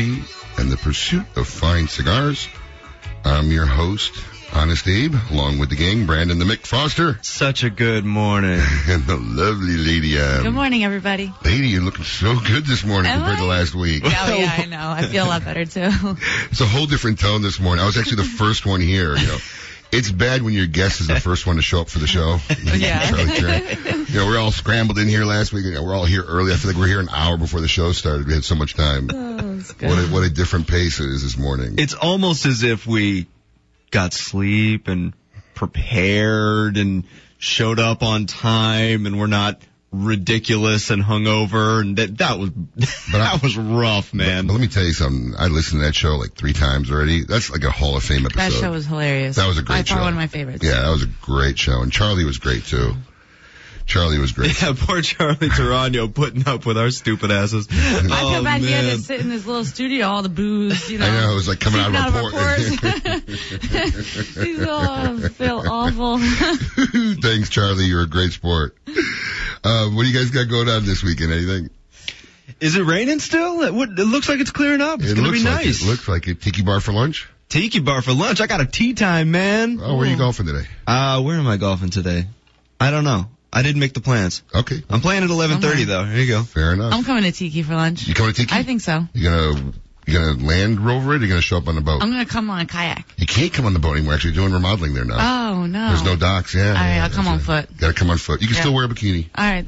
liberty, and the pursuit of fine cigars. I'm your host, Honest Abe, along with the gang, Brandon the Mick Foster, Such a good morning. and the lovely lady. Um, Good morning, everybody. Lady, you're looking so good this morning Am compared to last week. Oh, yeah, I know. I feel a lot better, too. It's a whole different tone this morning. I was actually the first one here, you know. It's bad when your guest is the first one to show up for the show. Yeah. Charlie Curran. You know, we're all scrambled in here last week. You know, we're all here early. I feel like we're here an hour before the show started. We had so much time. Oh. What a, what a different pace it is this morning. It's almost as if we got sleep and prepared and showed up on time and we're not ridiculous and hungover and that that was that was rough, man. But let me tell you something. I listened to that show like three times already. That's like a Hall of Fame episode. That show was hilarious. That was a great By far show. one of my favorites. Yeah, that was a great show. And Charlie was great too. Charlie was great. Yeah, poor Charlie Toraño putting up with our stupid asses. I feel oh, bad he had to sit in his little studio, all the booze, you know. I know, it was like coming out of seeping our port. pores. He's all oh, feel awful. Thanks, Charlie. You're a great sport. Uh, what do you guys got going on this weekend? Anything? Is it raining still? It, would, it looks like it's clearing up. It's it gonna looks be like nice. it. Looks like it. Tiki bar for lunch. Tiki bar for lunch. I got a tea time, man. Oh, where are you golfing today? Uh, where am I golfing today? I don't know. I didn't make the plans. Okay, I'm playing at 11:30 Okay. though. There you go. fair enough. I'm coming to Tiki for lunch. you coming to Tiki? I think so. You gonna you gonna land rover it? Or you gonna show up on the boat? I'm gonna come on a kayak. you can't come on the boat anymore. Actually, doing remodeling there now. Oh no. There's no docks. Yeah. All right, yeah, I'll come on right. foot. Gotta come on foot. You can Yeah. still wear a bikini. All right.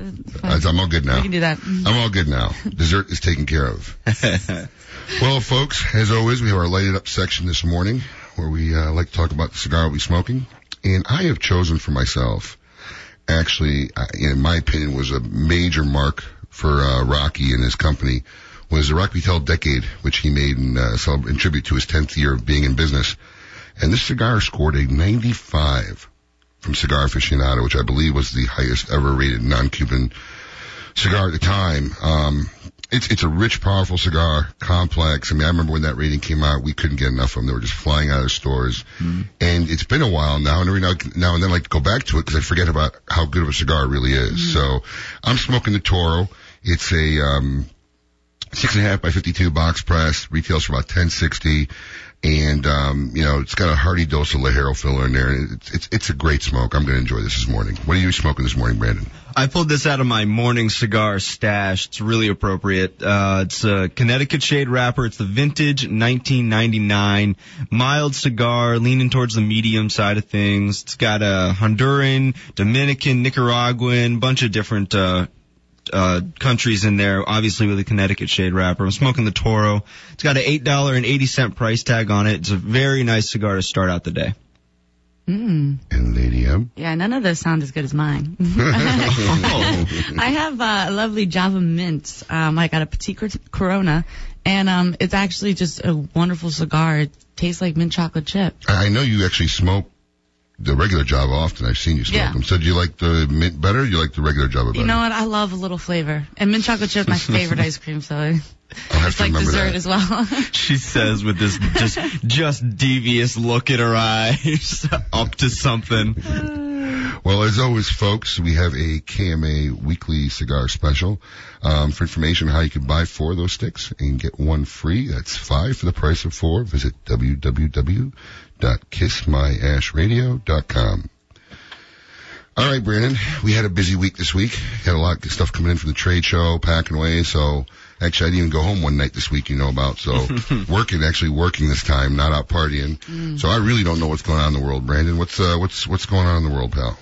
I'm all good now. We can do that. I'm all good now. Dessert is taken care of. Well, folks, as always, we have our lighted up section this morning where we uh, like to talk about the cigar we're smoking. And I have chosen for myself, actually, in my opinion, was a major mark for uh, Rocky and his company was the Rocky Patel Decade, which he made in, uh, in tribute to his 10th year of being in business. And this cigar scored a 95 from Cigar Aficionado, which I believe was the highest ever rated non-Cuban cigar at the time. Um, it's it's a rich, powerful cigar, complex. I mean, I remember when that rating came out, we couldn't get enough of them. They were just flying out of stores. And it's been a while now, and every now, now and then I like to go back to it because I forget about how good of a cigar it really is. So I'm smoking the Toro. It's a um, six and a half by 52 box press, retails for about 1060. And, um, you know, it's got a hearty dose of Ligero filler in there. It's, it's, it's a great smoke. I'm going to enjoy this this morning. What are you smoking this morning, Brandon? I pulled this out of my morning cigar stash. It's really appropriate. Uh, it's a Connecticut shade wrapper. It's the vintage 1999 mild cigar, leaning towards the medium side of things. It's got a Honduran, Dominican, Nicaraguan, bunch of different uh, uh, countries in there, obviously with a Connecticut shade wrapper. I'm smoking the Toro. It's got an $8.80 price tag on it. It's a very nice cigar to start out the day. Mm. And Lady M. Yeah, none of those sound as good as mine. I have uh, a lovely Java Mint. Um, I got a Petit Corona, and um, it's actually just a wonderful cigar. It tastes like mint chocolate chip. I know you actually smoke the regular Java often. I've seen you smoke Yeah. them. So do you like the mint better or do you like the regular Java better? You know what? I love a little flavor, and mint chocolate chip is my favorite ice cream. So I'll have it's to like dessert that. as well. she says with this just just devious look in her eyes, up to something. Well, as always, folks, we have a KMA weekly cigar special. Um, for information on how you can buy four of those sticks and get one free, that's five for the price of four. Visit www.kissmyashradio.com. All right, Brandon, we had a busy week this week. Had a lot of stuff coming in from the trade show, packing away. So actually, I didn't even go home one night this week, you know about. So working, actually working this time, not out partying. So I really don't know what's going on in the world, Brandon. What's uh, what's what's going on in the world, pal?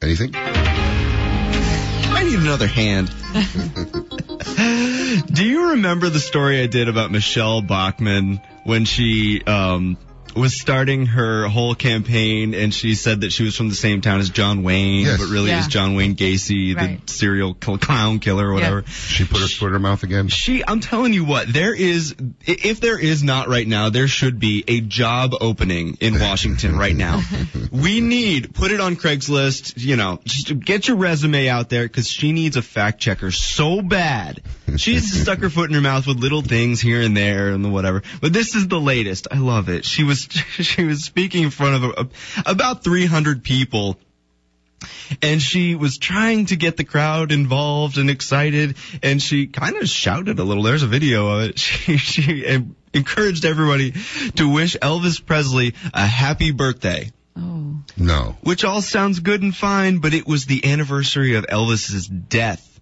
Anything? I need another hand. Do you remember the story I did about Michelle Bachmann when she um was starting her whole campaign and she said that she was from the same town as John Wayne, Yes. but really it was John Wayne Gacy, Right. the serial cl- clown killer or whatever. She put her foot in her mouth again. She, I'm telling you what, there is, if there is not right now, there should be a job opening in Washington right now. We need, put it on Craigslist, you know, just get your resume out there because she needs a fact checker so bad. She's stuck her foot in her mouth with little things here and there and the whatever. But this is the latest. I love it. She was, she was speaking in front of a, about 300 people and she was trying to get the crowd involved and excited, and she kind of shouted a little. There's a video of it. She she encouraged everybody to wish Elvis Presley a happy birthday. Oh. No. Which all sounds good and fine, but it was the anniversary of Elvis's death.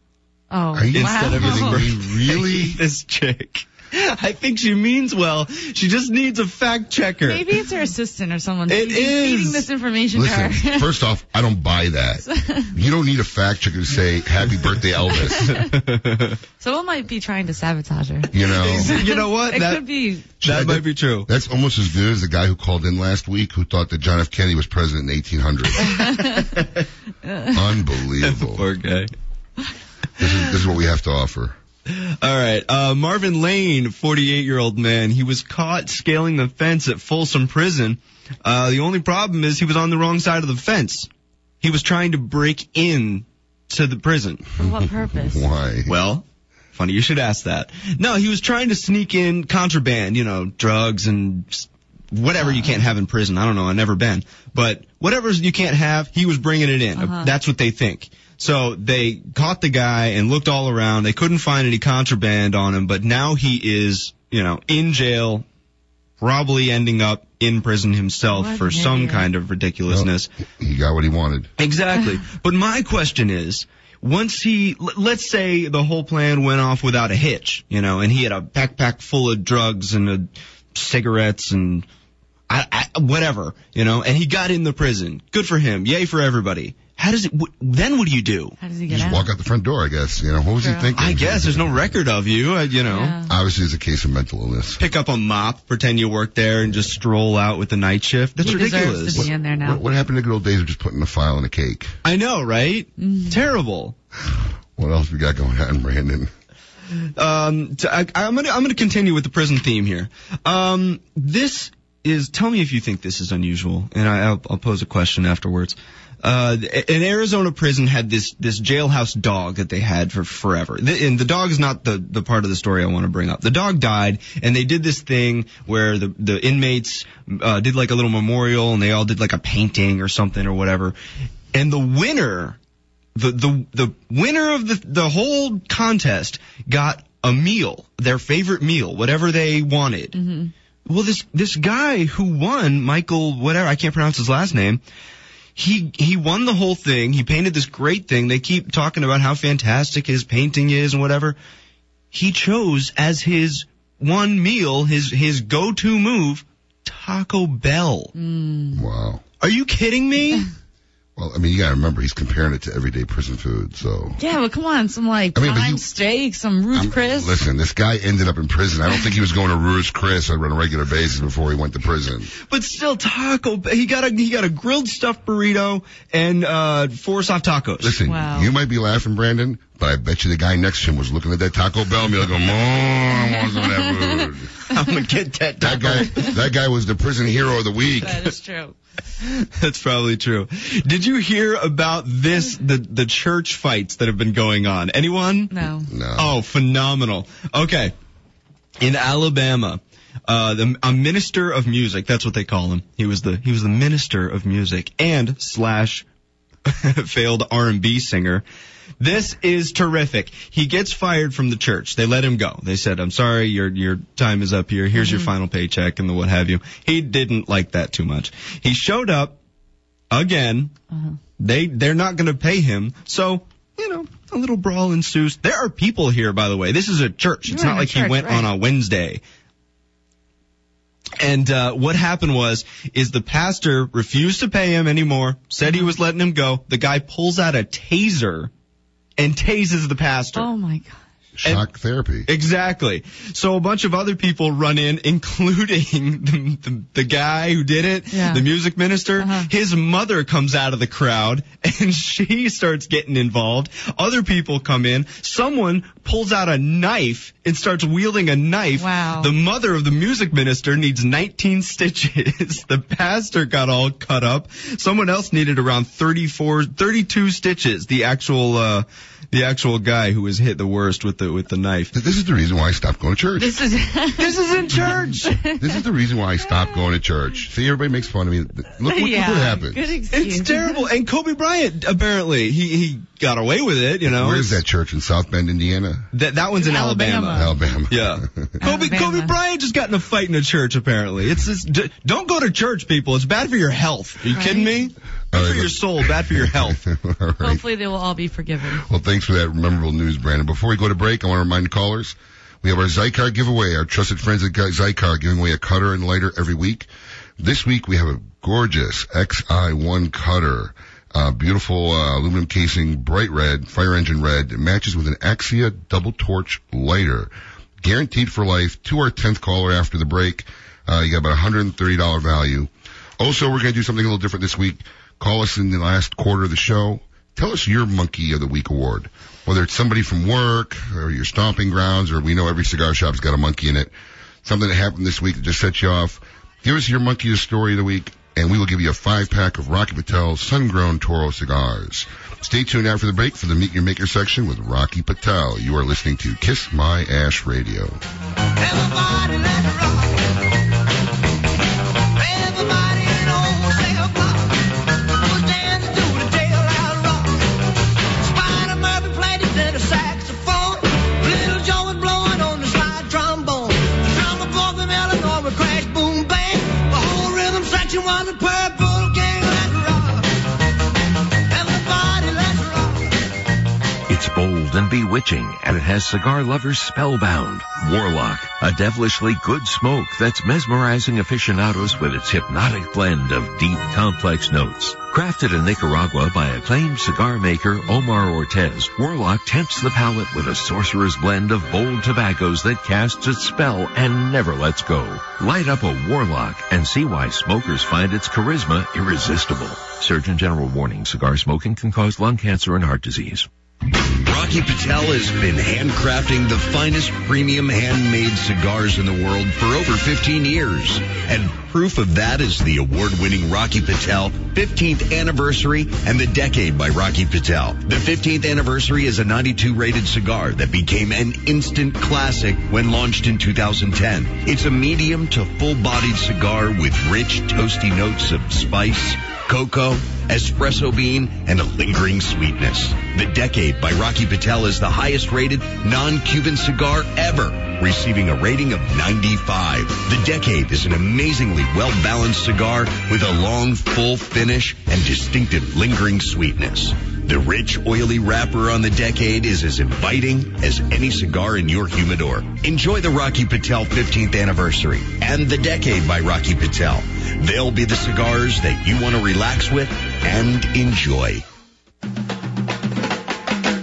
Oh. Are you Instead of his wow. birthday. Really? this chick. I think she means well. She just needs a fact checker. Maybe it's her assistant or someone It feeding, is. feeding this information Listen, to her. first off, I don't buy that. You don't need a fact checker to say happy birthday Elvis. Someone might be trying to sabotage her. You know? You know what? It That, could be. that might be true. That's almost as good as the guy who called in last week who thought that John F. Kennedy was president in 1800. Unbelievable. Poor guy. This is, this is what we have to offer. All right. Uh, Marvin Lane, 48 year old man, he was caught scaling the fence at Folsom Prison. Uh, the only problem is he was on the wrong side of the fence. He was trying to break in to the prison. For what purpose? Why? Well, funny you should ask that. No, he was trying to sneak in contraband, you know, drugs and s- whatever you can't have in prison. I don't know. I've never been. But whatever you can't have, he was bringing it in. Uh-huh. That's what they think. So they caught the guy and looked all around. They couldn't find any contraband on him, but now he is, you know, in jail, probably ending up in prison himself What for some idiot. kind of ridiculousness. He got what he wanted. Exactly. but my question is, once he, let's say the whole plan went off without a hitch, you know, and he had a backpack full of drugs and uh, cigarettes and I, I, whatever, you know, and he got in the prison. Good for him. Yay for everybody. How does it, wh- then what do you do? How does he You get just out? walk out the front door, I guess. You know, what was he thinking? I guess there's no record of you, uh, you know. Yeah. Obviously, it's a case of mental illness. Pick up a mop, pretend you work there, and just stroll out with the night shift. That's He ridiculous. to be in there now. What, what happened to good old days of just putting a file in a cake? I know, right? Mm-hmm. Terrible. What else we got going on, Brandon? Um, t- I, am gonna I'm gonna continue with the prison theme here. Um, this is tell me if you think this is unusual, and I, I'll, I'll pose a question afterwards. Uh, an Arizona prison had this this jailhouse dog that they had for forever, the, and the dog is not the the part of the story I want to bring up. The dog died, and they did this thing where the the inmates uh, did like a little memorial, and they all did like a painting or something or whatever, and the winner the the the winner of the the whole contest got a meal, their favorite meal, whatever they wanted. Well, this this guy who won, Michael, whatever I can't pronounce his last name. He he won the whole thing. He painted this great thing. They keep talking about how fantastic his painting is and whatever. He chose as his one meal, his his go-to move, Taco Bell. Mm. Wow. Are you kidding me? Well, I mean, you gotta remember he's comparing it to everyday prison food, so. Yeah, but come on, some like I mean, prime you- steak, some Ruth I'm- Chris. Listen, this guy ended up in prison. I don't think he was going to Ruth's Chris on a regular basis before he went to prison. But still, Taco. He got a he got a grilled stuffed burrito and uh four soft tacos. Listen, Wow. you might be laughing, Brandon, but I bet you the guy next to him was looking at that Taco Bell meal going, "Mom, I want some of that food." I'm gonna get that. That guy, that guy was the prison hero of the week. That is true. That's probably true. Did you hear about this? The the church fights that have been going on. Anyone? No. No. Oh, phenomenal. Okay. In Alabama, uh, the, a minister of music, that's what they call him. He was the, he was the minister of music and slash failed R&B singer. This is terrific. He gets fired from the church. They let him go. They said, I'm sorry, your, your time is up here. Here's your final paycheck and the what have you. He didn't like that too much. He showed up again. They, they're not going to pay him. So, you know, a little brawl ensues. There are people here, by the way. This is a church. It's You're not in a like he church, went on a Wednesday. And uh, what happened was, is the pastor refused to pay him anymore. Said he was letting him go. The guy pulls out a taser and tases the pastor. Oh my god. Shock therapy. Exactly. So a bunch of other people run in, including the, the, the guy who did it, Yeah. the music minister. Uh-huh. His mother comes out of the crowd and she starts getting involved. Other people come in. Someone pulls out a knife and starts wielding a knife. Wow. The mother of the music minister needs 19 stitches. the pastor got all cut up. Someone else needed around 34, 32 stitches. The actual, uh, the actual guy who was hit the worst with the with the knife. This is the reason why I stopped going to church. This is This is in church. This is the reason why I stopped going to church. See, everybody makes fun of me. Look, look, look yeah, what happened. Good excuse. It's terrible. And Kobe Bryant apparently he he got away with it. You know. Where's that church in South Bend, Indiana? That that one's in Alabama. Alabama. Alabama. Yeah. Kobe Alabama. Kobe Bryant just got in a fight in a church. Apparently, it's just d- don't go to church, people. It's bad for your health. Are you kidding me? Good All right, for your soul, bad for your health. All right. Hopefully they will all be forgiven. Well, thanks for that memorable news, Brandon. Before we go to break, I want to remind callers we have our Xikar giveaway. Our trusted friends at Xikar giving away a cutter and lighter every week. This week we have a gorgeous XI1 cutter. Uh, beautiful uh, aluminum casing, bright red, fire engine red. It matches with an Axia double torch lighter. Guaranteed for life. To our 10th caller after the break. Uh, you got about $130 value. Also, we're going to do something a little different this week. Call us in the last quarter of the show. Tell us your Monkey of the Week award. Whether it's somebody from work or your stomping grounds or we know every cigar shop's got a monkey in it. Something that happened this week that just set you off. Give us your Monkey Story of the Week and we will give you a five pack of Rocky Patel Sun-Grown Toro cigars. Stay tuned after the break for the Meet Your Maker section with Rocky Patel. You are listening to Kiss My Ash Radio. And bewitching, and it has cigar lovers spellbound. Warlock, a devilishly good smoke that's mesmerizing aficionados with its hypnotic blend of deep, complex notes. Crafted in Nicaragua by acclaimed cigar maker Omar Ortez, Warlock tempts the palate with a sorcerer's blend of bold tobaccos that casts its spell and never lets go. Light up a Warlock and see why smokers find its charisma irresistible. Surgeon General warning, cigar smoking can cause lung cancer and heart disease. Rocky Patel has been handcrafting the finest premium handmade cigars in the world for over 15 years. And proof of that is the award-winning Rocky Patel 15th anniversary and the decade by Rocky Patel. The 15th anniversary is a 92 rated cigar that became an instant classic when launched in 2010. It's a medium to full-bodied cigar with rich toasty notes of spice, cocoa, espresso bean, and a lingering sweetness. The Decade by Rocky Patel is the highest rated non-Cuban cigar ever, receiving a rating of 95. The Decade is an amazingly well-balanced cigar with a long, full finish and distinctive lingering sweetness. The rich, oily wrapper on the Decade is as inviting as any cigar in your humidor. Enjoy the Rocky Patel 15th anniversary and the Decade by Rocky Patel. They'll be the cigars that you want to relax with and enjoy.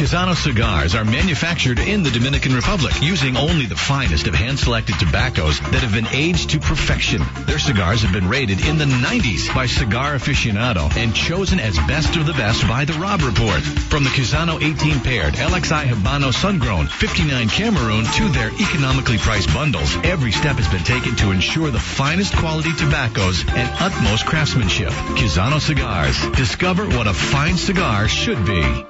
Cusano cigars are manufactured in the Dominican Republic using only the finest of hand-selected tobaccos that have been aged to perfection. Their cigars have been rated in the 90s by Cigar Aficionado and chosen as best of the best by the Robb Report. From the Cusano 18 paired LXI Habano Sun-Grown 59 Cameroon to their economically priced bundles, every step has been taken to ensure the finest quality tobaccos and utmost craftsmanship. Cusano cigars. Discover what a fine cigar should be.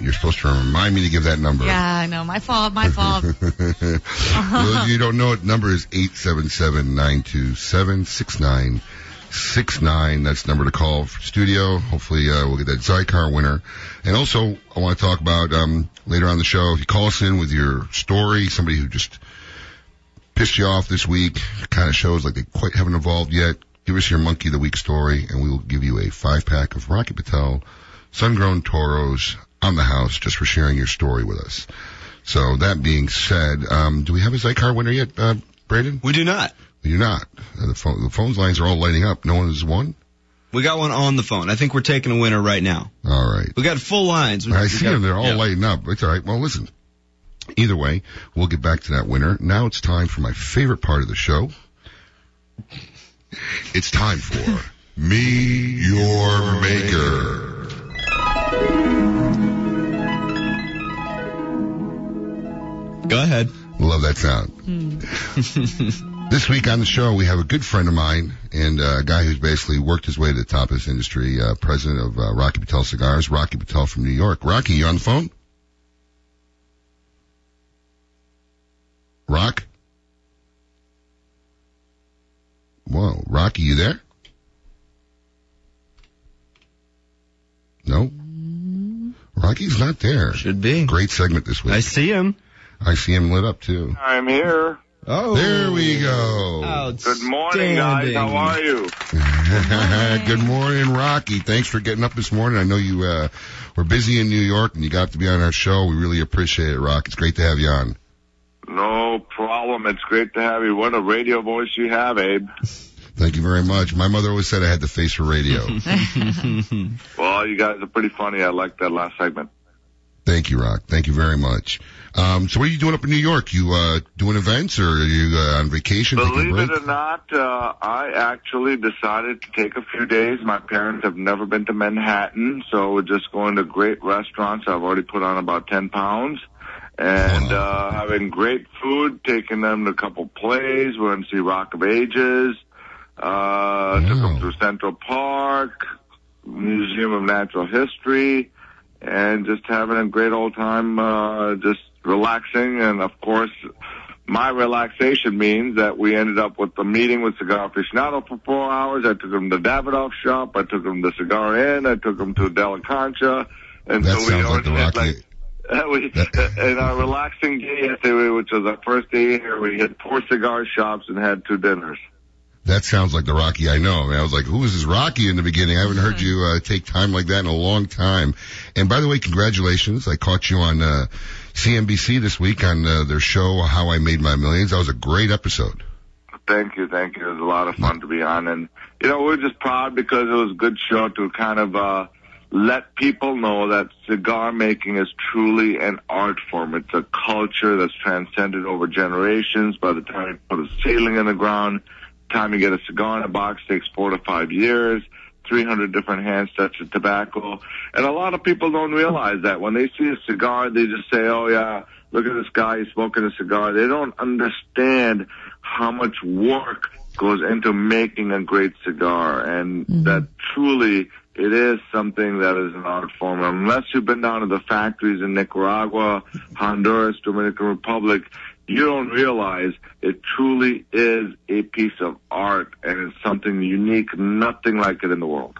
you're supposed to remind me to give that number. Yeah, I know. My fault. My fault. Of you don't know it, number is 877-927-6969. That's the number to call for studio. Hopefully, uh, we'll get that Xikar winner. And also, I want to talk about, um, later on the show, if you call us in with your story, somebody who just pissed you off this week, kind of shows like they quite haven't evolved yet, give us your monkey of the week story and we will give you a five pack of Rocky Patel sun-grown toros on the house just for sharing your story with us. So that being said, um, do we have a Xikar winner yet, uh, Brandon? We do not. We do not. Uh, the phone, the phone lines are all lighting up. No one has won. We got one on the phone. I think we're taking a winner right now. All right. We got full lines. We- I we see got- them. They're all yeah. lighting up. It's all right. Well, listen. Either way, we'll get back to that winner. Now it's time for my favorite part of the show. It's time for Me Your Maker. Go ahead. Love that sound. this week on the show, we have a good friend of mine and a guy who's basically worked his way to the top of this industry, uh, president of uh, Rocky Patel Cigars, Rocky Patel from New York. Rocky, you on the phone? Rock? Whoa, Rocky, you there? No? Rocky's not there. Should be. Great segment this week. I see him. I see him lit up too. I'm here. Oh. There we go. Good morning, guys. How are you? Good morning, Rocky. Thanks for getting up this morning. I know you uh, were busy in New York and you got to be on our show. We really appreciate it, Rock. It's great to have you on. No problem. It's great to have you. What a radio voice you have, Abe. Thank you very much. My mother always said I had the face for radio. Well, you guys are pretty funny. I liked that last segment. Thank you, Rock. Thank you very much. Um, so what are you doing up in New York? You uh, doing events or are you uh, on vacation? Believe it or not, uh, I actually decided to take a few days. My parents have never been to Manhattan, so we're just going to great restaurants. I've already put on about 10 pounds. And, uh, having great food, taking them to a couple plays. We're going to see Rock of Ages. Uh, took them through Central Park, Museum of Natural History, and just having a great old time, uh, just relaxing. And of course, my relaxation means that we ended up with a meeting with Cigar Aficionado for four hours. I took him to Davidoff shop. I took him to Cigar Inn. I took him to De La Concha. And That so we sounds like the like, uh, we, in our relaxing day yesterday, which was our first day here, we hit four cigar shops and had two dinners. That sounds like the Rocky I know. I, mean, I was like, who is this Rocky in the beginning? I haven't heard you uh, take time like that in a long time. And by the way, congratulations. I caught you on uh, CNBC this week on uh, their show, How I Made My Millions. That was a great episode. Thank you, thank you. It was a lot of fun to be on, and you know we're just proud because it was a good show to kind of uh, let people know that cigar making is truly an art form. It's a culture that's transcended over generations. By the time you put a ceiling in the ground, time you get a cigar in a box takes four to five years. 300 different hand sets of tobacco. And a lot of people don't realize that. When they see a cigar, they just say, oh yeah, look at this guy, he's smoking a cigar. They don't understand how much work goes into making a great cigar and mm-hmm. that truly it is something that is an art form. Unless you've been down to the factories in Nicaragua, Honduras, Dominican Republic, you don't realize it truly is a piece of art and it's something unique, nothing like it in the world.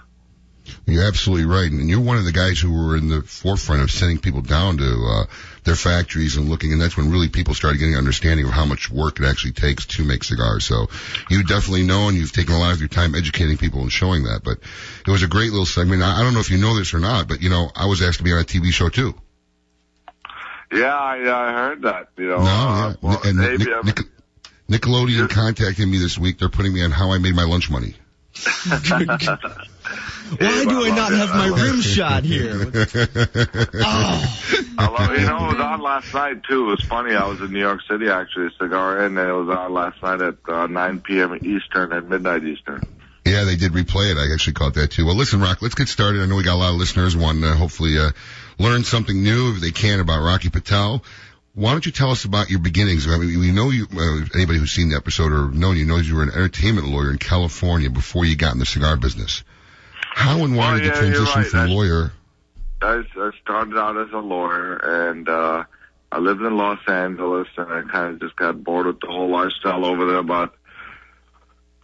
You're absolutely right. And you're one of the guys who were in the forefront of sending people down to uh, their factories and looking. And that's when really people started getting an understanding of how much work it actually takes to make cigars. So you definitely know and you've taken a lot of your time educating people and showing that. But it was a great little segment. I, I don't know if you know this or not, but you know, I was asked to be on a TV show too. Yeah, I, I heard that. You know, No, uh, yeah. well, and maybe Nic- I'm- Nic- Nickelodeon contacted me this week. They're putting me on How I Made My Lunch Money. Why do I not have my rim shot here? Oh. I love, you know, it was on last night too. It was funny. I was in New York City actually, Cigar Inn, and it was on last night at uh, 9 p.m. Eastern and midnight Eastern. Yeah, they did replay it. I actually caught that too. Well, listen, Rock, let's get started. I know we got a lot of listeners One, to hopefully uh, learn something new if they can about Rocky Patel. Why don't you tell us about your beginnings? I mean, we know you, uh, anybody who's seen the episode or known you knows you were an entertainment lawyer in California before you got in the cigar business. How and why Oh, did you yeah, you're transition right. from That's- lawyer? I, I started out as a lawyer and uh I lived in Los Angeles and I kind of just got bored with the whole lifestyle over there about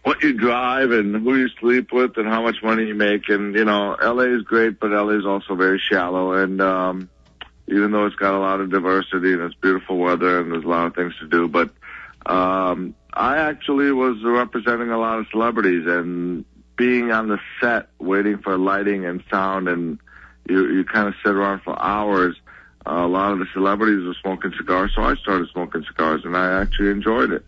what you drive and who you sleep with and how much money you make and you know LA is great but LA is also very shallow and um even though it's got a lot of diversity and it's beautiful weather and there's a lot of things to do but um I actually was representing a lot of celebrities and being on the set waiting for lighting and sound and you you kind of sit around for hours. Uh, a lot of the celebrities were smoking cigars, so I started smoking cigars, and I actually enjoyed it.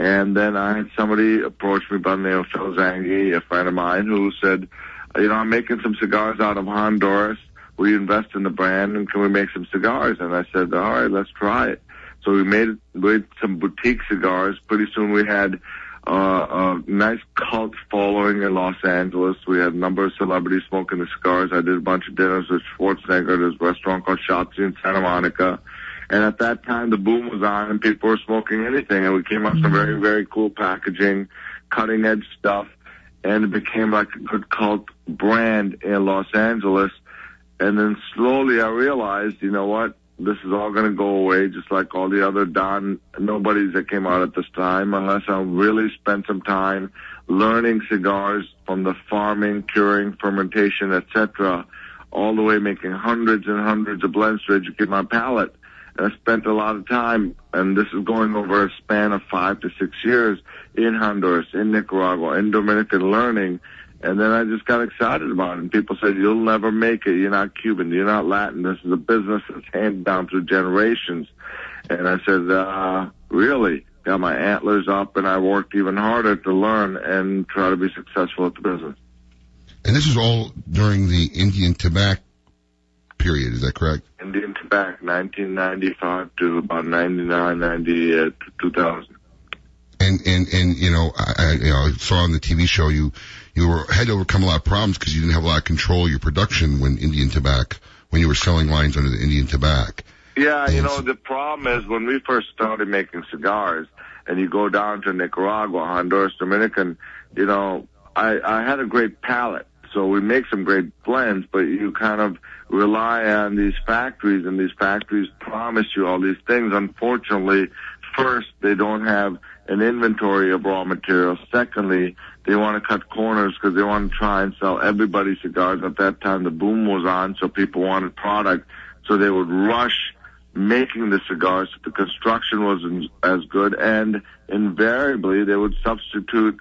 And then I had somebody approach me by the name of Phil Zanghi, a friend of mine, who said, "You know, I'm making some cigars out of Honduras. Will you invest in the brand, and can we make some cigars?" And I said, "All right, let's try it." So we made made some boutique cigars. Pretty soon we had uh, a nice cult following in Los Angeles. We had a number of celebrities smoking the cigars. I did a bunch of dinners with Schwarzenegger. There's a restaurant called Schatzi in Santa Monica. And at that time, the boom was on and people were smoking anything. And we came up with some very, mm-hmm. very cool packaging, cutting edge stuff. And it became like a good cult brand in Los Angeles. And then slowly I realized, you know what? This is all going to go away, just like all the other Don nobodies that came out at this time, unless I really spend some time learning cigars from the farming, curing, fermentation, etc., all the way making hundreds and hundreds of blends to educate my palate. I spent a lot of time, and this is going over a span of five to six years in Honduras, in Nicaragua, in Dominican learning. And then I just got excited about it. And people said, you'll never make it. You're not Cuban. You're not Latin. This is a business that's handed down through generations. And I said, uh, really? Got my antlers up and I worked even harder to learn and try to be successful at the business. And this was all during the Indian tobacco period. Is that correct? Indian tobacco, 1995 to about 99, 90, uh, 2000. And and and you know, I, I you know I saw on the TV show you you were had to overcome a lot of problems because you didn't have a lot of control of your production when Indian tobacco when you were selling lines under the Indian tobacco. Yeah, you know, the problem is when we first started making cigars and you go down to Nicaragua, Honduras, Dominican, you know, I, I had a great palate. So we make some great blends, but you kind of rely on these factories and these factories promise you all these things. Unfortunately, first, they don't have an inventory of raw materials. Secondly, they want to cut corners because they want to try and sell everybody cigars. At that time, the boom was on, so people wanted product. So they would rush making the cigars. The construction wasn't as good, and invariably they would substitute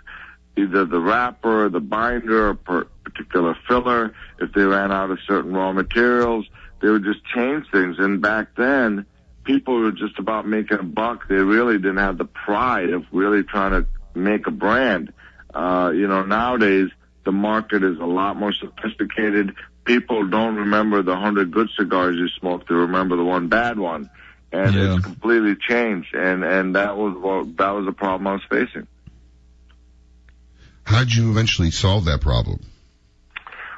either the wrapper, or the binder, or per particular filler. If they ran out of certain raw materials, they would just change things. And back then, people were just about making a buck. They really didn't have the pride of really trying to make a brand. Uh, you know, nowadays the market is a lot more sophisticated. People don't remember the hundred good cigars you smoked; they remember the one bad one, and Yeah. it's completely changed. And and that was what that was the problem I was facing. How'd you eventually solve that problem?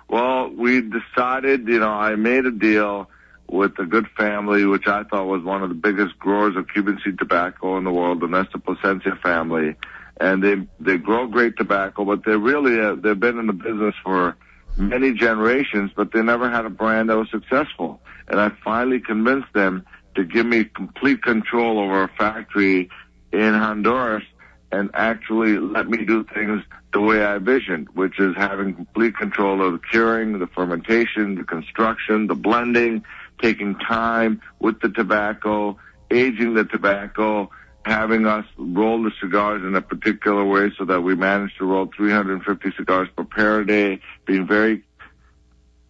Well, we decided, you know, I made a deal with a good family, which I thought was one of the biggest growers of Cuban seed tobacco in the world, the Nestor Plasencia family. And they, they grow great tobacco, but they're really, uh, they've been in the business for many generations, but they never had a brand that was successful. And I finally convinced them to give me complete control over a factory in Honduras and actually let me do things the way I visioned, which is having complete control of the curing, the fermentation, the construction, the blending, taking time with the tobacco, aging the tobacco, having us roll the cigars in a particular way so that we managed to roll 350 cigars per pair a day, being very,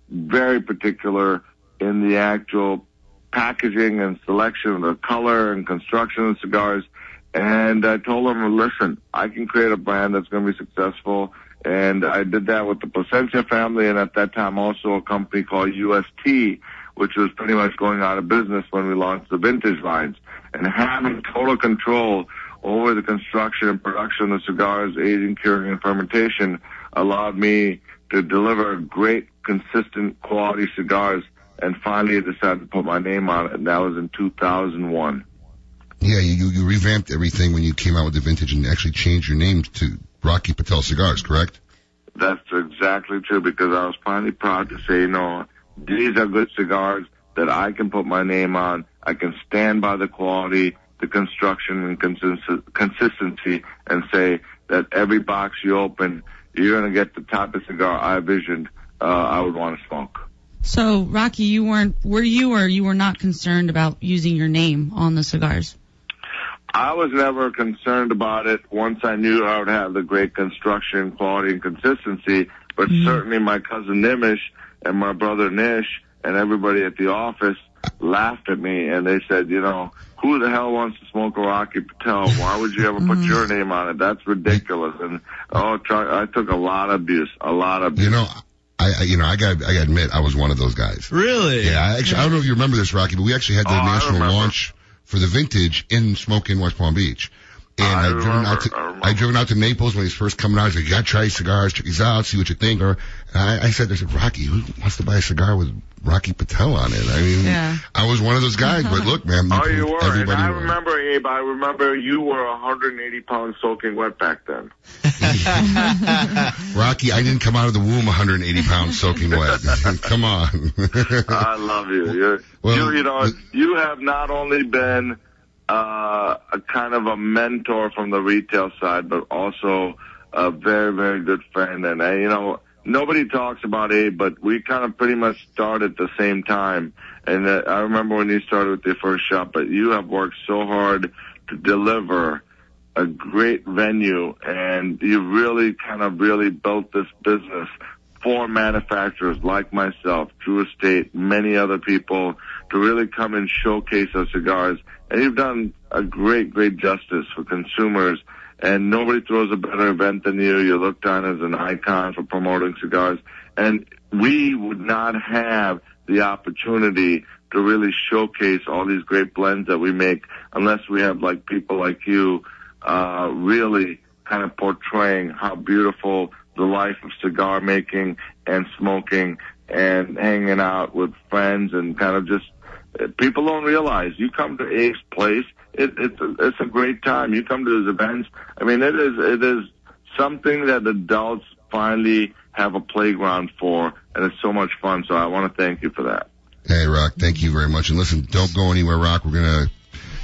very particular in the actual packaging and selection of the color and construction of cigars. And I told them, listen, I can create a brand that's going to be successful. And I did that with the Plasencia family and at that time also a company called UST, which was pretty much going out of business when we launched the vintage lines. And having total control over the construction and production of cigars, aging, curing, and fermentation allowed me to deliver great, consistent quality cigars and finally I decided to put my name on it, and that was in 2001. Yeah, you, you revamped everything when you came out with the vintage and actually changed your name to Rocky Patel Cigars, correct? That's exactly true because I was finally proud to say, you know, these are good cigars that I can put my name on. I can stand by the quality, the construction, and consist- consistency, and say that every box you open, you're going to get the type of cigar I envisioned uh, I would want to smoke. So, Rocky, you weren't, were you or you were not concerned about using your name on the cigars? I was never concerned about it once I knew I would have the great construction, quality, and consistency. But mm. certainly my cousin Nimish and my brother Nish and everybody at the office laughed at me and they said, you know, who the hell wants to smoke a Rocky Patel? Why would you ever put mm. your name on it? That's ridiculous. And oh, try, I took a lot of abuse, a lot of abuse. You know, I, I you know, I got, I got admit, I was one of those guys. Really? Yeah, I actually, I don't know if you remember this, Rocky, but we actually had the Oh, national launch for the vintage in Smoke Inn West Palm Beach. And I I've driven remember, out to, I remember. I driven out to Naples when he was first coming out. He's like, you gotta try cigars, check these out, see what you think. Or, and I, I said, there's a Rocky, who wants to buy a cigar with Rocky Patel on it? I mean, Yeah. I was one of those guys, but look, man, Oh, you proved were. And I wrong. remember, Abe, I remember you were 180 pounds soaking wet back then. Rocky, I didn't come out of the womb 180 pounds soaking wet. come on. I love you. You're, Well, you, you know, the- you have not only been uh, a kind of a mentor from the retail side, but also a very, very good friend. And uh, you know, nobody talks about Abe, but we kind of pretty much started at the same time. And uh, I remember when you started with your first shop, but you have worked so hard to deliver a great venue, and you really kind of really built this business for manufacturers like myself, Drew Estate, many other people to really come and showcase our cigars. And you've done a great, great justice for consumers. And nobody throws a better event than you. You're looked on as an icon for promoting cigars. And we would not have the opportunity to really showcase all these great blends that we make unless we have like people like you uh, really kind of portraying how beautiful the life of cigar making and smoking and hanging out with friends and kind of just people don't realize you come to Abe's place. It, it's a, great time. You come to his events. I mean, it is it is something that adults finally have a playground for, and it's so much fun. So I want to thank you for that. Hey, Rock, thank you very much. And listen, don't go anywhere, Rock. We're to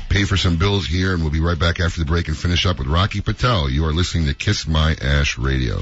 pay for some bills here, and we'll be right back after the break and finish up with Rocky Patel. You are listening to Kiss My Ash Radio.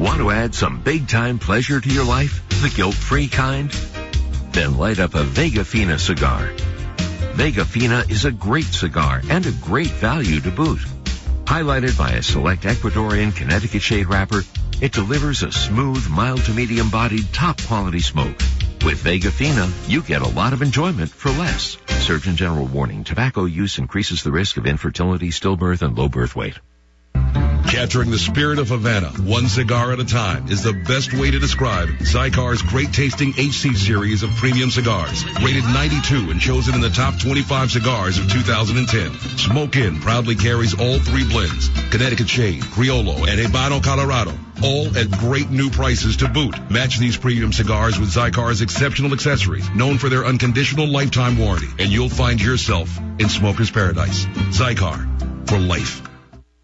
Want to add some big time pleasure to your life? The guilt free kind? Then light up a Vega Fina cigar. Vega Fina is a great cigar and a great value to boot. Highlighted by a select Ecuadorian Connecticut shade wrapper, it delivers a smooth, mild to medium bodied, top quality smoke. With Vega Fina, you get a lot of enjoyment for less. Surgeon General warning, tobacco use increases the risk of infertility, stillbirth, and low birth weight. Capturing the spirit of Havana, one cigar at a time, is the best way to describe Xikar's great tasting HC series of premium cigars. Rated 92 and chosen in the top 25 cigars of 2010. Smoke Inn proudly carries all three blends. Connecticut Shade, Criollo, and Habano Colorado. All at great new prices to boot. Match these premium cigars with Xikar's exceptional accessories, known for their unconditional lifetime warranty, and you'll find yourself in smoker's paradise. Zykar, for life.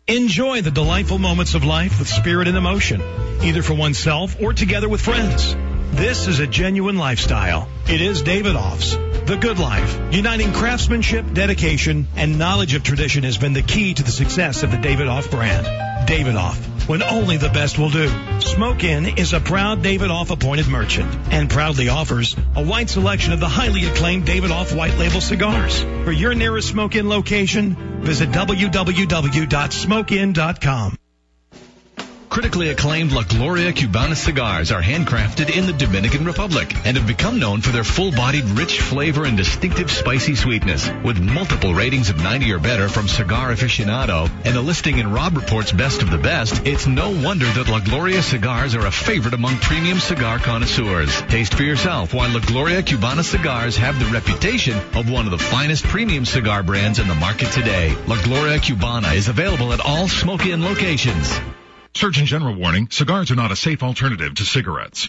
Enjoy the delightful moments of life with spirit and emotion, either for oneself or together with friends. This is a genuine lifestyle. It is Davidoff's. The Good Life, uniting craftsmanship, dedication, and knowledge of tradition has been the key to the success of the Davidoff brand. Davidoff, when only the best will do. Smoke Inn is a proud Davidoff appointed merchant and proudly offers a wide selection of the highly acclaimed Davidoff white label cigars. For your nearest Smoke Inn location, visit www.smokeinn.com. Critically acclaimed La Gloria Cubana cigars are handcrafted in the Dominican Republic and have become known for their full-bodied rich flavor and distinctive spicy sweetness. With multiple ratings of 90 or better from Cigar Aficionado and a listing in Robb Report's Best of the Best, it's no wonder that La Gloria cigars are a favorite among premium cigar connoisseurs. Taste for yourself why La Gloria Cubana cigars have the reputation of one of the finest premium cigar brands in the market today. La Gloria Cubana is available at all Smoke Inn locations. Surgeon General warning, cigars are not a safe alternative to cigarettes.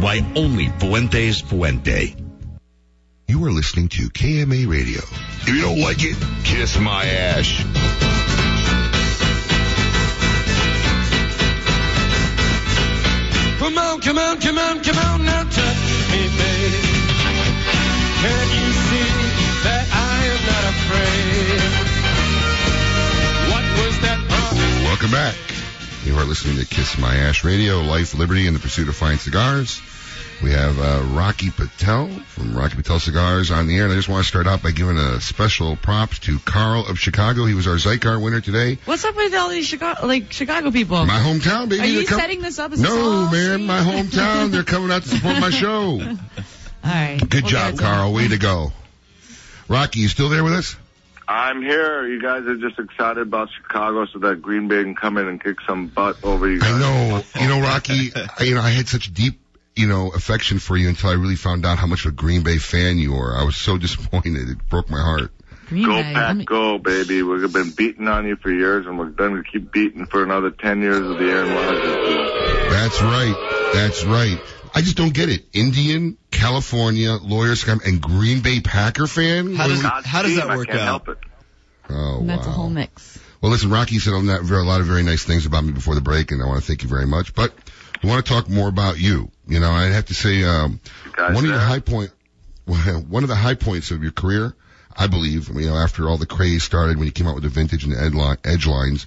why only Fuente's Fuente. You are listening to KMA Radio. If you don't like it, kiss my ash. Come on, come on, come on, come on, now touch me, babe. Can you see that I am not afraid? What was that promise? Welcome back. You are listening to Kiss My Ash Radio, Life, Liberty, and the Pursuit of Fine Cigars. We have uh, Rocky Patel from Rocky Patel Cigars on the air, and I just want to start out by giving a special props to Carl of Chicago. He was our Xikar winner today. What's up with all these Chicago, like Chicago people? My hometown, baby. Are you com- setting this up? Is No, all man, sweet? my hometown. They're coming out to support my show. All right. Good We'll job, get it done. Carl. Way to go. Rocky, you still there with us? I'm here. You guys are just excited about Chicago so that Green Bay can come in and kick some butt over you guys. I know. You know, Rocky, I, you know, I had such deep, you know, affection for you until I really found out how much of a Green Bay fan you are. I was so disappointed. It broke my heart. Green Go Bay. Pack, me- go, baby. We've been beating on you for years, and we're going to keep beating for another 10 years of the Aaron Rodgers. That's right. That's right. I just don't get it. Indian, California, lawyer scum, and Green Bay Packer fan? How does God's how does that work out? help it. Oh, That's a whole mix. Well, listen, Rocky said on that very, a lot of very nice things about me before the break, and I want to thank you very much. But I want to talk more about you. You know, I have to say, um, You one of there? your high point, one of the high points of your career, I believe, you know, after all the craze started when you came out with the vintage and the edge lines,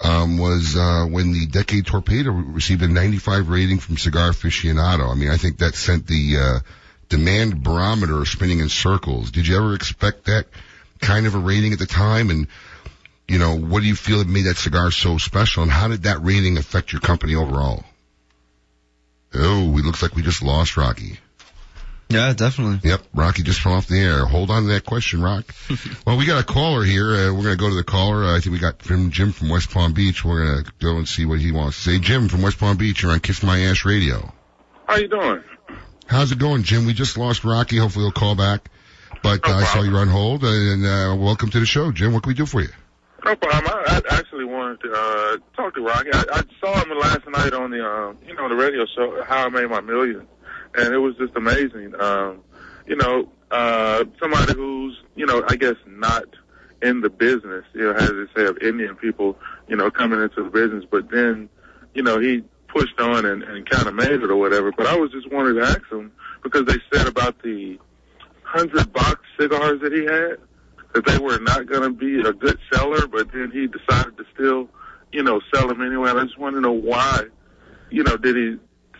um, was uh, when the Decade Torpedo received a 95 rating from Cigar Aficionado. I mean, I think that sent the uh, demand barometer spinning in circles. Did you ever expect that kind of a rating at the time? And you know, what do you feel that made that cigar so special, and how did that rating affect your company overall? Oh, it looks like we just lost Rocky. Yeah, definitely. Yep, Rocky just fell off the air. Hold on to that question, Rock. well, we got a caller here. Uh, we're going to go to the caller. Uh, I think we got from Jim from West Palm Beach. We're going to go and see what he wants to say. Jim from West Palm Beach, you're on Kiss My Ash Radio. How you doing? How's it going, Jim? We just lost Rocky. Hopefully he'll call back. But uh, I saw you on hold, uh, and uh, welcome to the show, Jim. What can we do for you? No problem. I, I actually wanted to uh, talk to Rocky. I, I saw him last night on the, you know, the radio show, How I Made My Million, and it was just amazing. Um, you know, uh, somebody who's, you know, I guess not in the business, you know, as they say of Indian people, you know, coming into the business, but then, you know, he pushed on and, and kind of made it or whatever. But I was just wanted to ask him because they said about the hundred box cigars that he had that they were not going to be a good seller, but then he decided to still, you know, sell them anyway. And I just want to know why, you know, did he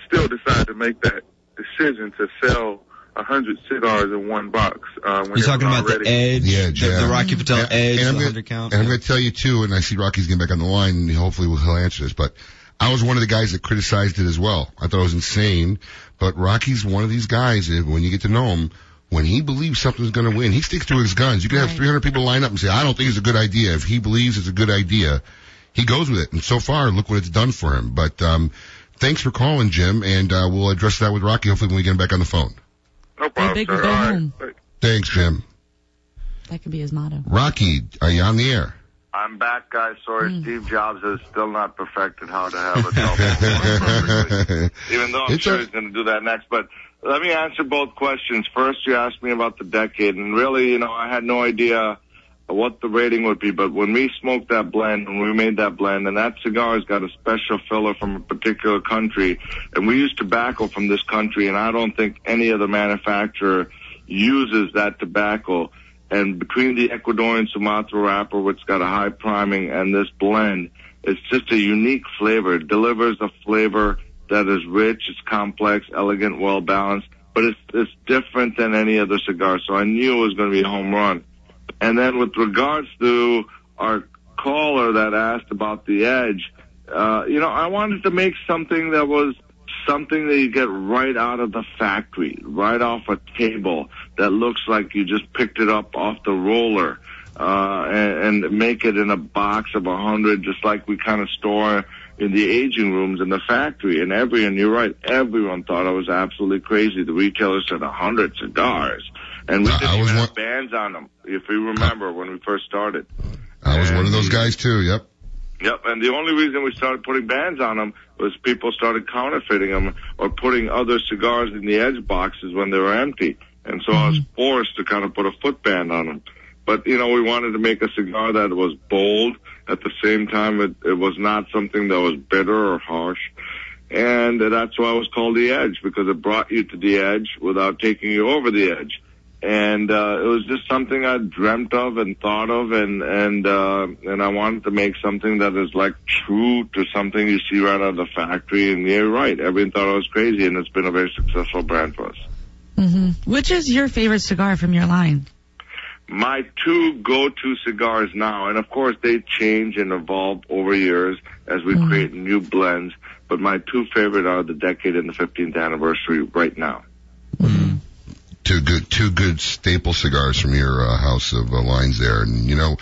still decide to make that decision to sell a hundred cigars in one box? Uh, when You're talking was about the already- edge, The edge, the, yeah. the Rocky Patel And- edge, and I'm the gonna- count. And I'm going to tell you too, and I see Rocky's getting back on the line, and hopefully he'll answer this, but I was one of the guys that criticized it as well. I thought it was insane, but Rocky's one of these guys, that when you get to know him, when he believes something's going to win, he sticks to his guns. You can have 300 people line up and say, I don't think it's a good idea. If he believes it's a good idea, he goes with it. And so far, look what it's done for him. But, um, thanks for calling, Jim, and uh, we'll address that with Rocky. Hopefully, when we get him back on the phone. No problem, big sir. go All right. home. Thanks, Jim. That could be his motto. Rocky, are you on the air? I'm back, guys. Sorry, Hmm. Steve Jobs has still not perfected how to have a cell phone. Even though I'm It's sure a- he's going to do that next. But let me answer both questions. First, you asked me about the decade, and really, you know, I had no idea what the rating would be. But when we smoked that blend, when we made that blend, and that cigar's got a special filler from a particular country, and we use tobacco from this country, and I don't think any other manufacturer uses that tobacco. And between the Ecuadorian Sumatra wrapper, which got a high priming, and this blend, it's just a unique flavor. It delivers a flavor that is rich, it's complex, elegant, well balanced, but it's it's different than any other cigar. So I knew it was going to be a home run. And then with regards to our caller that asked about the edge, uh, you know, I wanted to make something that was something that you get right out of the factory, right off a table that looks like you just picked it up off the roller, uh, and, and make it in a box of a hundred, just like we kind of store in the aging rooms in the factory. And every, and you're right, everyone thought I was absolutely crazy. The retailer said a hundred cigars. And we didn't I even one- have bands on them, if you remember when we first started. I was one of those guys too. Yep. Yep, and the only reason we started putting bands on them was people started counterfeiting them or putting other cigars in the edge boxes when they were empty. And so I was mm-hmm. forced to kind of put a foot band on them. But, you know, we wanted to make a cigar that was bold. At the same time, it, it was not something that was bitter or harsh. And that's why it was called the edge, because it brought you to the edge without taking you over the edge and uh, it was just something I dreamt of and thought of, and and uh, and I wanted to make something that is like true to something you see right out of the factory. And you're right, everyone thought I was crazy, and it's been a very successful brand for us. hmm Which is your favorite cigar from your line? My two go-to cigars now, and of course they change and evolve over years as we create new blends. But my two favorite are the decade and the 15th anniversary right now. Two good, two good staple cigars from your uh, house of uh, lines there, and you know,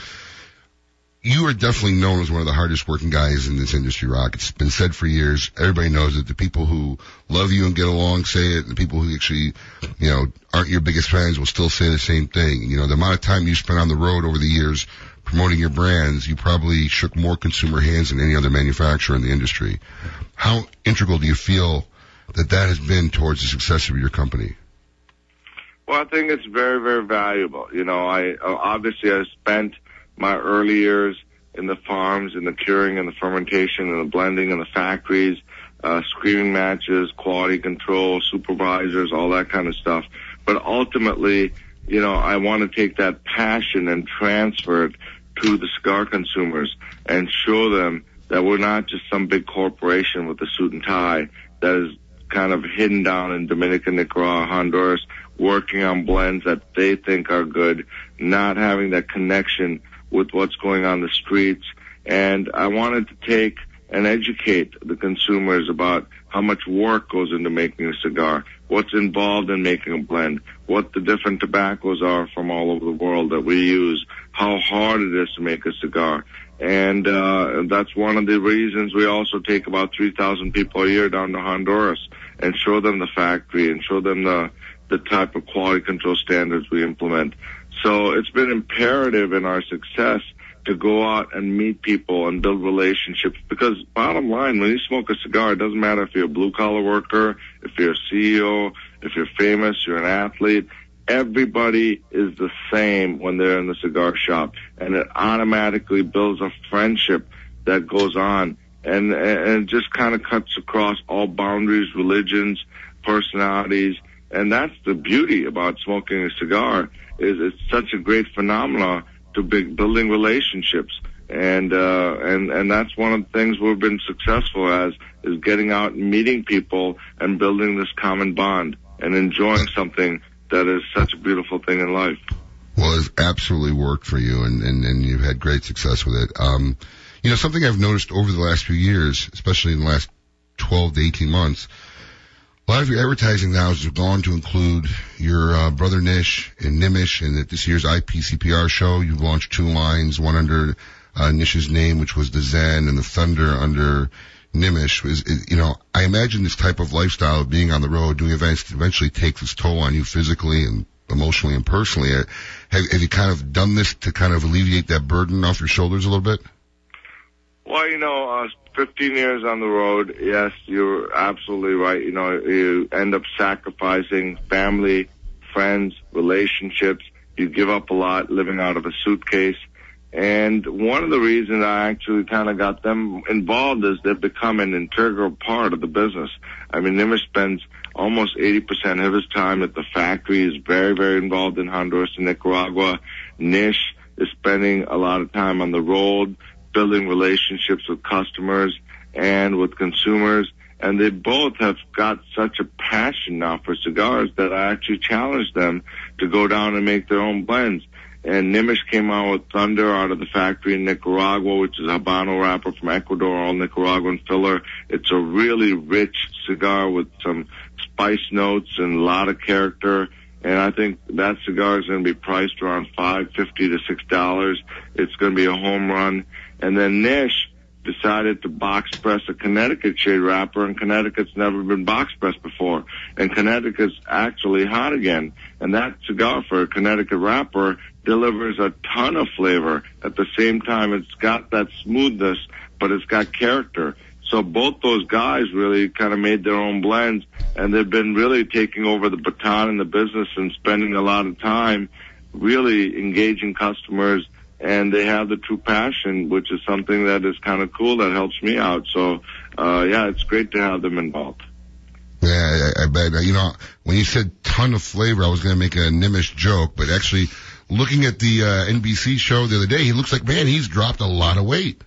you are definitely known as one of the hardest working guys in this industry, Rock. It's been said for years. Everybody knows it. The people who love you and get along say it. and The people who actually, you know, aren't your biggest fans will still say the same thing. You know, the amount of time you spent on the road over the years promoting your brands, you probably shook more consumer hands than any other manufacturer in the industry. How integral do you feel that that has been towards the success of your company? Well, I think it's very, very valuable. You know, I uh, obviously I spent my early years in the farms, in the curing and the fermentation and the blending and the factories, uh, screening matches, quality control, supervisors, all that kind of stuff. But ultimately, you know, I want to take that passion and transfer it to the cigar consumers and show them that we're not just some big corporation with a suit and tie that is kind of hidden down in Dominican, Nicaragua, Honduras, working on blends that they think are good, not having that connection with what's going on the streets. And I wanted to take and educate the consumers about how much work goes into making a cigar, what's involved in making a blend, what the different tobaccos are from all over the world that we use, how hard it is to make a cigar. And uh, that's one of the reasons we also take about 3,000 people a year down to Honduras and show them the factory and show them the, the type of quality control standards we implement. So it's been imperative in our success to go out and meet people and build relationships because bottom line, when you smoke a cigar, it doesn't matter if you're a blue collar worker, if you're a CEO, if you're famous, you're an athlete, everybody is the same when they're in the cigar shop and it automatically builds a friendship that goes on and, and just kind of cuts across all boundaries, religions, personalities. And that's the beauty about smoking a cigar is it's such a great phenomenon to be building relationships. And, uh, and, and that's one of the things we've been successful as is getting out and meeting people and building this common bond and enjoying something that is such a beautiful thing in life. Well, it's absolutely worked for you and, and, and you've had great success with it. Um, you know, something I've noticed over the last few years, especially in the last 12 to 18 months, a lot of your advertising now has gone to include your uh, brother Nish and Nimish, and at this year's IPCPR show, you've launched two lines, one under uh, Nish's name, which was the Zen, and the Thunder under Nimish is, is, you know, I imagine this type of lifestyle of being on the road, doing events eventually takes its toll on you physically and emotionally and personally. Uh, Have, have you kind of done this to kind of alleviate that burden off your shoulders a little bit? Well, you know, uh, 15 years on the road, yes, you're absolutely right. You know, you end up sacrificing family, friends, relationships. You give up a lot living out of a suitcase. And one of the reasons I actually kind of got them involved is they've become an integral part of the business. I mean, Nimish spends almost 80% of his time at the factory. He's very, very involved in Honduras and Nicaragua. Nish is spending a lot of time on the road, building relationships with customers and with consumers. And they both have got such a passion now for cigars that I actually challenged them to go down and make their own blends. And Nimish came out with Thunder out of the factory in Nicaragua, which is a Habano wrapper from Ecuador, all Nicaraguan filler. It's a really rich cigar with some spice notes and a lot of character. And I think that cigar is going to be priced around five fifty to six dollars. It's going to be a home run. And then Nish decided to box press a Connecticut shade wrapper, and Connecticut's never been box pressed before. And Connecticut's actually hot again. And that cigar for a Connecticut wrapper delivers a ton of flavor. At the same time, it's got that smoothness, but it's got character. So both those guys really kind of made their own blends, and they've been really taking over the baton in the business and spending a lot of time really engaging customers and they have the true passion, which is something that is kind of cool that helps me out. So, uh, yeah, it's great to have them involved. Yeah, I, I bet. You know, when you said ton of flavor, I was going to make a Nimish joke, but actually, looking at the uh, NBC show the other day, he looks like man, he's dropped a lot of weight.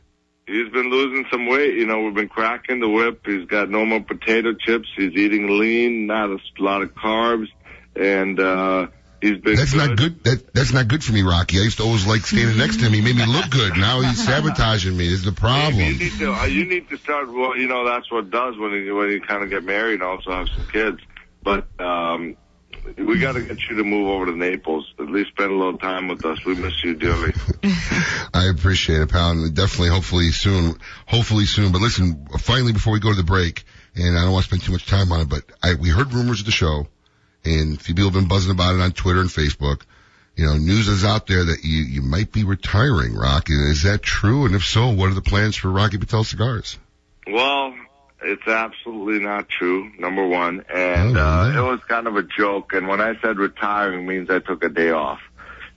He's been losing some weight. You know, we've been cracking the whip. He's got no more potato chips. He's eating lean, not a lot of carbs, and uh. That's good. not good. That that's not good for me, Rocky. I used to always like standing next to him. He made me look good. Now he's sabotaging me. Is the You problem? need to. uh, You need to start. Well, you know that's what does when you when you kind of get married and also have some kids. But um, we got to get you to move over to Naples. At least spend a little time with us. We miss you dearly. I appreciate it, pal. And definitely, hopefully soon. Hopefully soon. But listen, finally, before we go to the break, and I don't want to spend too much time on it, but I, we heard rumors of the show, and a few people have been buzzing about it on Twitter and Facebook. You know, news is out there that you, you might be retiring, Rocky. Is that true? And if so, what are the plans for Rocky Patel Cigars? Well, it's absolutely not true. Number one, and uh, it was kind of a joke. And when I said retiring, means I took a day off.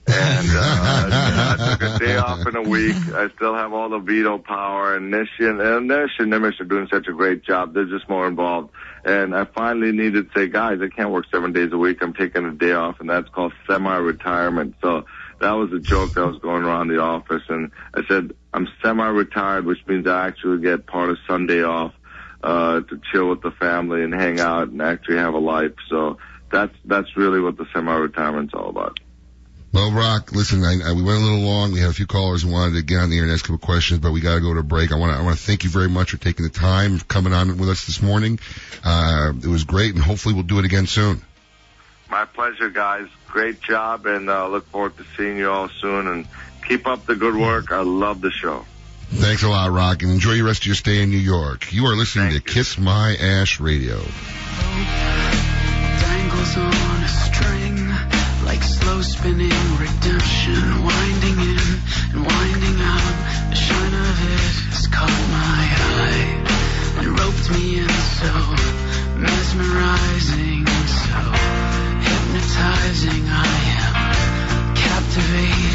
And uh, I took a day off in a week. I still have all the veto power, and Nish and, and Nish and Nimish are doing such a great job. They're just more involved. And I finally needed to say, guys, I can't work seven days a week. I'm taking a day off, and that's called semi-retirement. So that was a joke that was going around the office, and I said I'm semi-retired, which means I actually get part of Sunday off uh, to chill with the family and hang out and actually have a life. So that's that's really what the semi-retirement's all about. Well, Rock, listen, I, I, we went a little long. We had a few callers who wanted to get on the air and ask a couple questions, but we got to go to a break. I want to I want to thank you very much for taking the time coming on with us this morning. Uh, it was great, and hopefully we'll do it again soon. My pleasure, guys. Great job, and uh, look forward to seeing you all soon. And keep up the good work. I love the show. Thanks a lot, Rock, and enjoy your rest of your stay in New York. You are listening to Kiss My Ash Radio. Like slow spinning redemption winding in and winding out. The shine of it has caught my eye. And roped me in so mesmerizing so hypnotizing I am captivated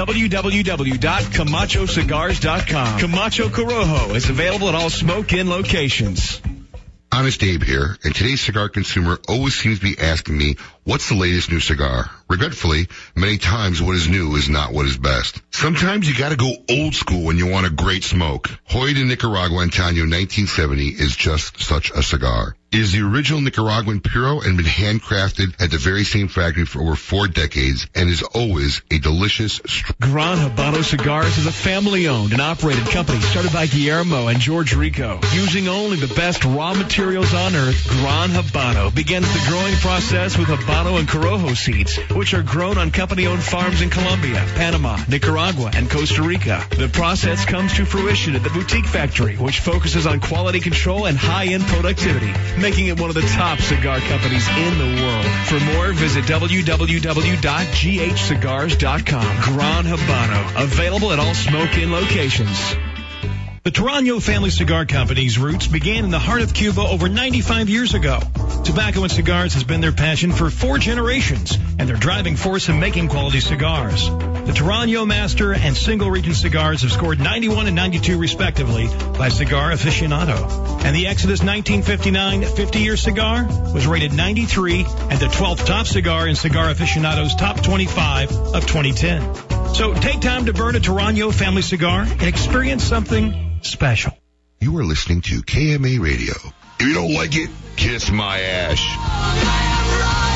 www.camachocigars.com. Camacho Corojo is available at all Smoke Inn locations. Honest Abe here, and today's cigar consumer always seems to be asking me, what's the latest new cigar? Regretfully, many times what is new is not what is best. Sometimes you gotta go old school when you want a great smoke. Hoyo de Nicaragua Antaño 1970 is just such a cigar. Is the original Nicaraguan Puro and been handcrafted at the very same factory for over four decades and is always a delicious, Gran Habano Cigars is a family-owned and operated company started by Guillermo and George Rico. Using only the best raw materials on earth, Gran Habano begins the growing process with Habano and Corojo seeds, which are grown on company-owned farms in Colombia, Panama, Nicaragua, and Costa Rica. The process comes to fruition at the boutique factory, which focuses on quality control and high-end productivity, making it one of the top cigar companies in the world. For more, visit www.ghcigars.com. Gran Habano, available at all Smoke Inn locations. The Toraño Family Cigar Company's roots began in the heart of Cuba over 95 years ago. Tobacco and cigars has been their passion for four generations and their driving force in making quality cigars. The Toraño Master and Single Region cigars have scored 91 and 92 respectively by Cigar Aficionado. And the Exodus 1959 50-year cigar was rated 93 and the 12th top cigar in Cigar Aficionado's top 25 of 2010. So take time to burn a Toraño family cigar and experience something special. You are listening to KMA Radio. If you don't like it, kiss my ash.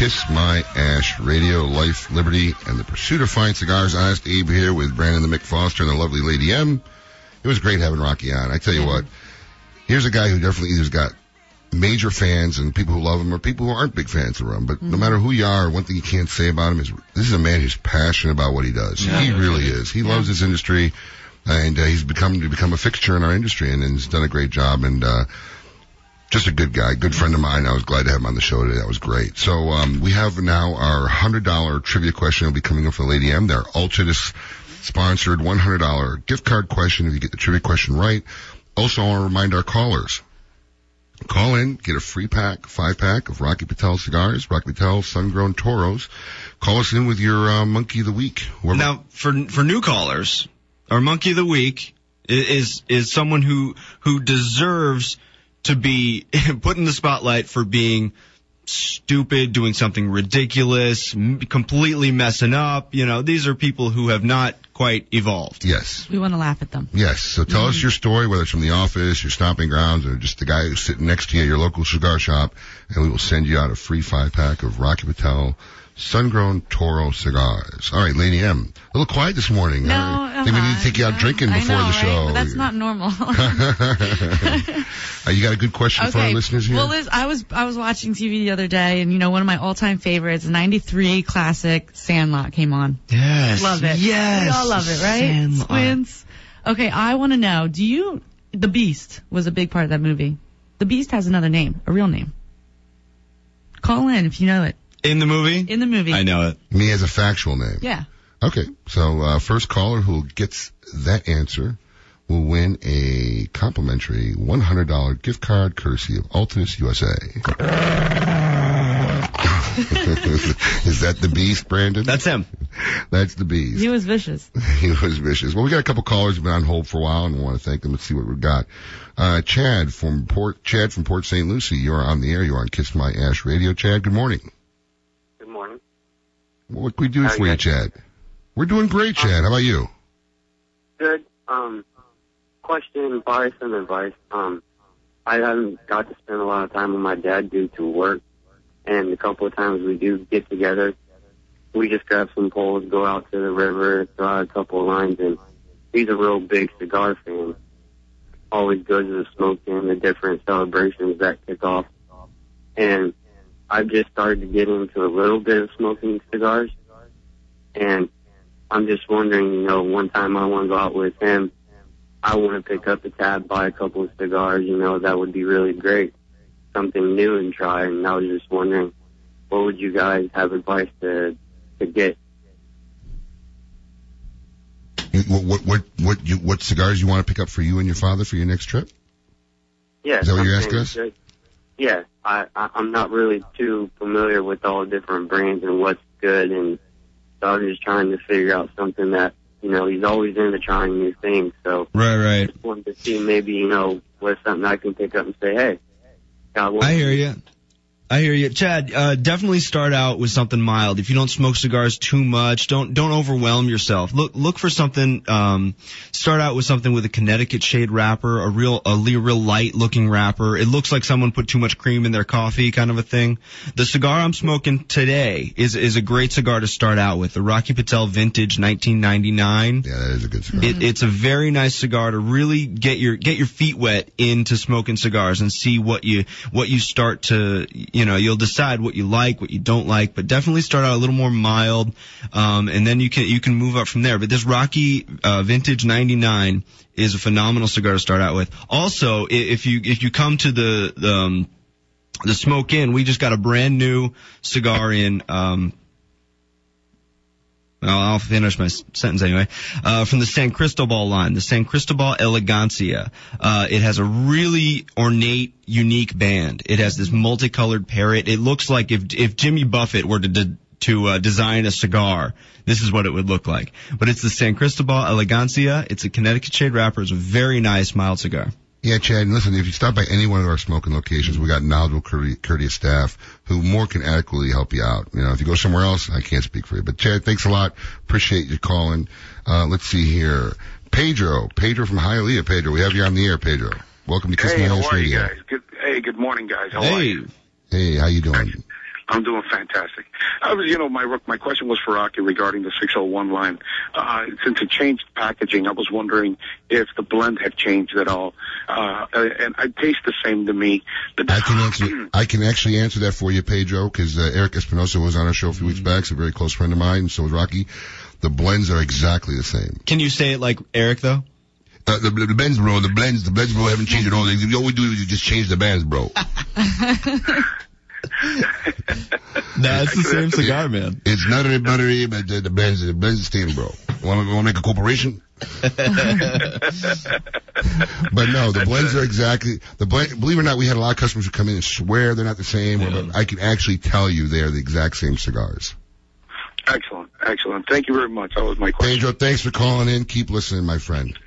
Kiss My Ash Radio, Life, Liberty, and the Pursuit of Fine Cigars. Honest Abe here with Brandon the Mick Foster and the lovely Lady M. It was great having Rocky on. I tell you what, here's a guy who definitely either's got major fans and people who love him or people who aren't big fans of him. But no matter who you are, one thing you can't say about him is this is a man who's passionate about what he does. Yeah. He really is. He loves his industry and uh, he's become to become a fixture in our industry and, and he's done a great job and uh just a good guy, good friend of mine. I was glad to have him on the show today. That was great. So um, we have now our hundred dollar trivia question will be coming up for Lady M. They're Altadis sponsored one hundred dollar gift card question if you get the trivia question right. Also, I want to remind our callers. Call in, get a free pack, five pack of Rocky Patel cigars, Rocky Patel Sun Grown Toros. Call us in with your uh, Monkey of the Week. Whoever- Now, for for new callers, our monkey of the week is is someone who who deserves to be put in the spotlight for being stupid, doing something ridiculous, m- completely messing up. You know, these are people who have not quite evolved. Yes. We want to laugh at them. Yes. So tell us mm-hmm. your story, whether it's from the office, your stomping grounds, or just the guy who's sitting next to you at your local cigar shop, and we will send you out a free five pack of Rocky Patel sun-grown Toro cigars. All right, Lady M. A little quiet this morning. No, I think we need to take you out drinking I before know, the right? show. But that's not normal. Uh, you got a good question for our listeners here? Well, Liz, I was I was watching TV the other day, and you know one of my all time favorites, '93 classic Sandlot came on. Yes. Love it. Yes. We all love it, right? Sandlot. Squints. Okay, I want to know. Do you? The Beast was a big part of that movie. The Beast has another name, a real name. Call in if you know it. In the movie? In the movie. I know it. Me as a factual name. Yeah. Okay, so uh, first caller who gets that answer will win a complimentary $100 gift card courtesy of Altadis USA. Is that the beast, Brandon? That's him. That's the beast. He was vicious. he was vicious. Well, we got a couple callers who've been on hold for a while, and we want to thank them. Let's see what we've got. Uh, Chad from Port, Chad from Port St. Lucie. You're on the air. You're on Kiss My Ash Radio. Chad, good morning. What we do for you you, Chad? We're doing great, Chad. How about you? Good. Um, question, advice, and advice. Um, I haven't got to spend a lot of time with my dad due to work. and a couple of times we do get together. We just grab some poles, go out to the river, throw out a couple of lines, and he's a real big cigar fan. Always goes to the smoking, the different celebrations that kick off. And I've just started to get into a little bit of smoking cigars. And I'm just wondering, you know, one time I want to go out with him. I want to pick up a tab, buy a couple of cigars, you know, that would be really great. Something new and try. And I was just wondering, what would you guys have advice to, to get? What what what what, you, what cigars you want to pick up for you and your father for your next trip? Yeah. Is that what you're asking us? just- Yeah, I, I I'm not really too familiar with all the different brands and what's good, and so I'm just trying to figure out something that you know he's always into trying new things. So Right, right. I just wanted to see maybe you know what's something I can pick up and say, hey, one. I hear you. I hear you, Chad. Uh, definitely start out with something mild. If you don't smoke cigars too much, don't don't overwhelm yourself. Look look for something. Um, start out with something with a Connecticut shade wrapper, a real a real light looking wrapper. It looks like someone put too much cream in their coffee, kind of a thing. The cigar I'm smoking today is is a great cigar to start out with. The Rocky Patel Vintage 1999. Yeah, that is a good cigar. It, it's a very nice cigar to really get your get your feet wet into smoking cigars and see what you what you start to you know you'll decide what you like what you don't like but definitely start out a little more mild um, and then you can you can move up from there. But this Rocky uh, Vintage 99 is a phenomenal cigar to start out with. Also if you if you come to the the um, the Smoke Inn we just got a brand new cigar in um well, I'll finish my sentence anyway. Uh, from the San Cristobal line, the San Cristobal Elegancia. Uh, it has a really ornate, unique band. It has this multicolored parrot. It looks like if if Jimmy Buffett were to de- to uh, design a cigar, this is what it would look like. But it's the San Cristobal Elegancia. It's a Connecticut shade wrapper. It's a very nice, mild cigar. Yeah, Chad, and listen, if you stop by any one of our smoking locations, we got knowledgeable, courteous staff who more can adequately help you out. You know, if you go somewhere else, I can't speak for you. But Chad, thanks a lot. Appreciate you calling. Uh, let's see here. Pedro, Pedro from Hialeah. Pedro, we have you on the air, Pedro. Welcome to Kiss Hey, My how Ass are you Radio. Good. Hey, good morning, guys. How you? Hey, how you doing? I'm doing fantastic. I was, you know, my my question was for Rocky regarding the 601 line. Uh, since it changed packaging, I was wondering if the blend had changed at all. Uh, and it tastes the same to me. The I can answer. I can actually answer that for you, Pedro, because uh, Eric Espinosa was on our show a few weeks back. He's a very close friend of mine, and so is Rocky. The blends are exactly the same. Can you say it like Eric though? Uh, the, the blends, bro. The blends, the blends, bro, haven't changed at all. All we do is just change the bands, bro. Nah, it's the same cigar, man. It's nuttery buttery, but the, the blends, the blends staying, bro. Want to make a corporation? but no, the blends are exactly the blend. Believe it or not, we had a lot of customers who come in and swear they're not the same. But I can actually tell you they are the exact same cigars. excellent, excellent. Thank you very much. That was my question. Pedro, thanks for calling in. Keep listening, my friend.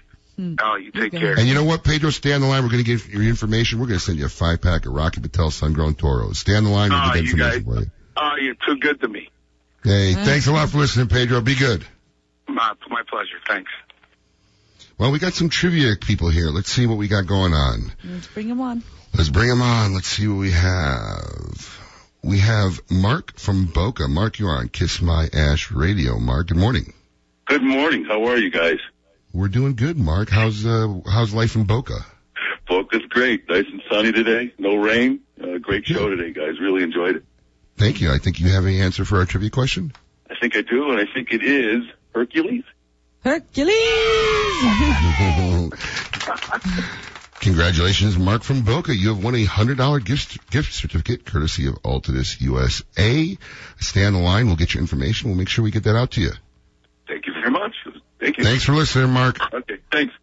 Mm. Oh, you take care. And you know what, Pedro? Stay on the line. We're going to get your information. We're going to send you a five pack of Rocky Patel Sun Grown Toros. Stay on the line. We'll Oh, get that you information for you. Oh, you're too good to me. Hey, mm. thanks a lot for listening, Pedro. Be good. My, my pleasure. Thanks. Well, we got some trivia people here. Let's see what we got going on. Let's bring him on. Let's bring them on. Let's see what we have. We have Mark from Boca. Mark, you are on Kiss My Ash Radio. Mark, good morning. Good morning. How are you guys? We're doing good, Mark. How's uh, how's life in Boca? Boca's great. Nice and sunny today. No rain. Uh, great show today, guys. Really enjoyed it. Thank you. I think you have a answer for our trivia question. I think I do, and I think it is Hercules. Hercules! Congratulations, Mark from Boca. You have won a hundred dollar gift gift certificate courtesy of Altadis USA. Stay on the line. We'll get your information. We'll make sure we get that out to you. Thank you very much. Thank you. Thanks for listening, Mark. Okay. Thanks.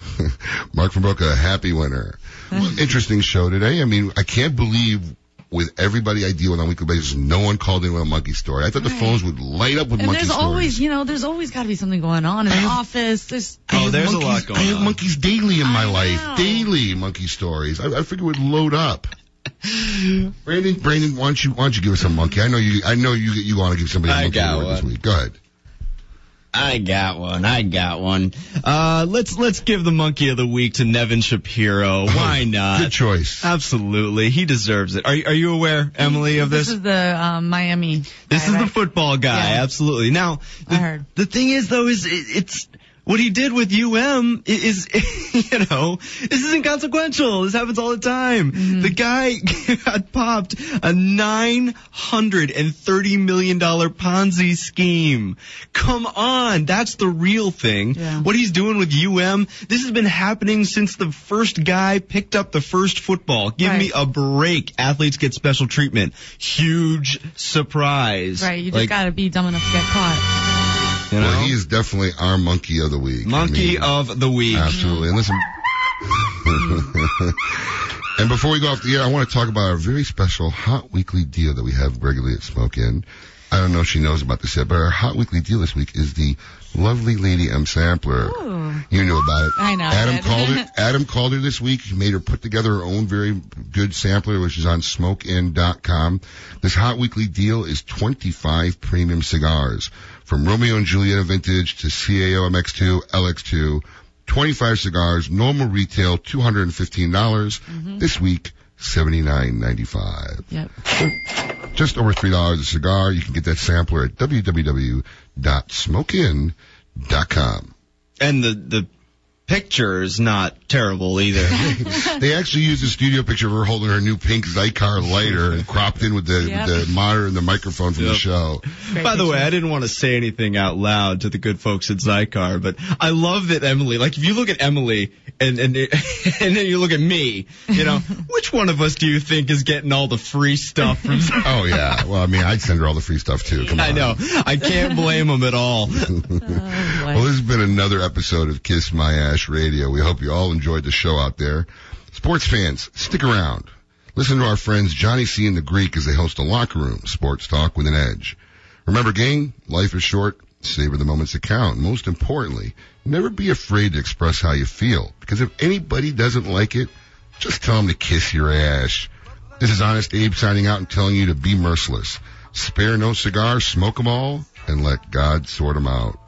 Mark from Boca, happy winner. Well, hmm. interesting show today. I mean, I can't believe with everybody I deal with on a weekly basis, no one called in with a monkey story. I thought the phones would light up with And monkey there's stories. always, you know, there's always got to be something going on in the office. There's oh, I have there's a lot going on. I have on. monkeys daily in my I life. know. Daily monkey stories. I, I figure it would load up. Brandon, Brandon, why don't you why don't you give us a monkey? I know you. I know you. You want to give somebody a I monkey got award this week. Go ahead. I got one. I got one. Uh, let's let's give the monkey of the week to Nevin Shapiro. Why not? Good choice. Absolutely, he deserves it. Are you- are you aware, Emily, of This this? is the um, Miami. This guy, is the football guy, Yeah. absolutely. Now, the, I heard. the thing is, though, is it, it's what he did with UM is, you know, this isn't consequential. This happens all the time. Mm-hmm. The guy got popped a nine hundred and thirty million dollar Ponzi scheme. Come on, that's the real thing. Yeah. What he's doing with UM, this has been happening since the first guy picked up the first football. Give me a break. Athletes get special treatment. Huge surprise. Right, you just Like, gotta be dumb enough to get caught. You know? Well, he is definitely our monkey of the week. I Monkey mean, of the week. Absolutely. And listen. and before we go off the air, I want to talk about our very special hot weekly deal that we have regularly at Smoke Inn. I don't know if she knows about this yet, but our hot weekly deal this week is the lovely Lady M sampler. Ooh. You know about it. I know, Adam Ed. called it. Adam called her this week. He made her put together her own very good sampler, which is on smokeinn.com. This hot weekly deal is 25 premium cigars from Romeo and Julieta vintage to CAO MX2, LX2. 25 cigars, normal retail $215. dollars mm-hmm. This week, $79.95. Yep. Just over $3 a cigar. You can get that sampler at www.smokeinn.com. And the, the picture is not terrible either. they actually used a studio picture of her holding her new pink Xikar lighter and cropped in with the, Yep. with the monitor and the microphone from the Yep. show. By the way, I didn't want to say anything out loud to the good folks at Xikar, but I love that Emily, like if you look at Emily and, and, and then you look at me, you know, which one of us do you think is getting all the free stuff from Xikar? Oh yeah. Well, I mean, I'd send her all the free stuff too. Come on. I know. I can't blame them at all. Well, this has been another episode of Kiss My Ash Radio. We hope you all enjoyed the show out there. Sports fans, stick around. Listen to our friends Johnny C and the Greek as they host a locker room sports talk with an edge. Remember, gang, life is short. Savor the moments that count. Most importantly, never be afraid to express how you feel. Because if anybody doesn't like it, just tell them to kiss your ass. This is Honest Abe signing out and telling you to be merciless. Spare no cigars, smoke 'em all, and let God sort 'em out.